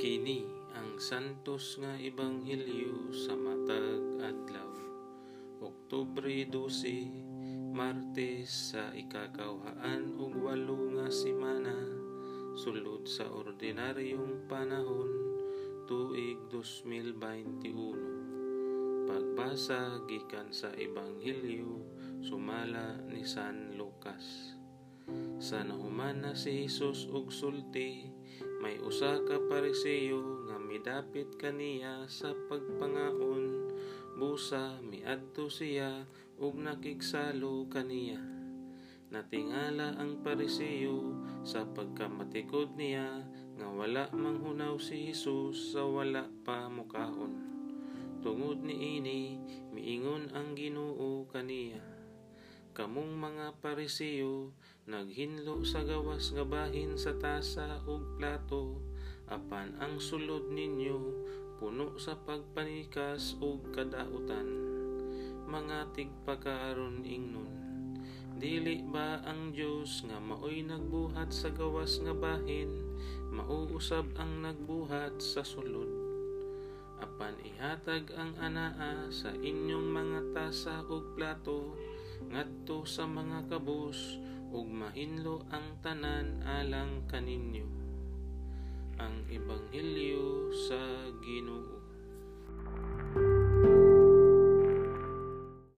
Kini ang santos nga ebanghelyo sa matag adlaw. Oktubre 12, Martes sa ikakawhaan ug walo nga semana sulod sa ordinaryong panahon tuig 2021. Pagbasa gikan sa ebanghelyo sumala ni San Lucas. Sa nahuman na si Jesus og sulti, may usa ka pariseyo nga midapit kaniya sa pagpangaon, busa miadto siya ug nakigsalo kaniya. Natingala ang pariseyo sa pagkamatikod niya nga wala manghunaw si Jesus sa wala pa mukaon. Tungod ni ini, miingon ang Ginoo kaniya kamong mga pariseyo naghinlo sa gawas nga bahin sa tasa ug plato. Apan ang sulod ninyo puno sa pagpanikas ug kadautan. Mga tigpakaaron ingnon dili ba ang Dios nga maoy nagbuhat sa gawas nga bahin mauusab ang nagbuhat sa sulod. Apan ihatag ang anaa sa inyong mga tasa ug plato ngadto sa mga kabus ug mahinlo ang tanan alang kaninyo. Ang ebanghelyo sa Ginoo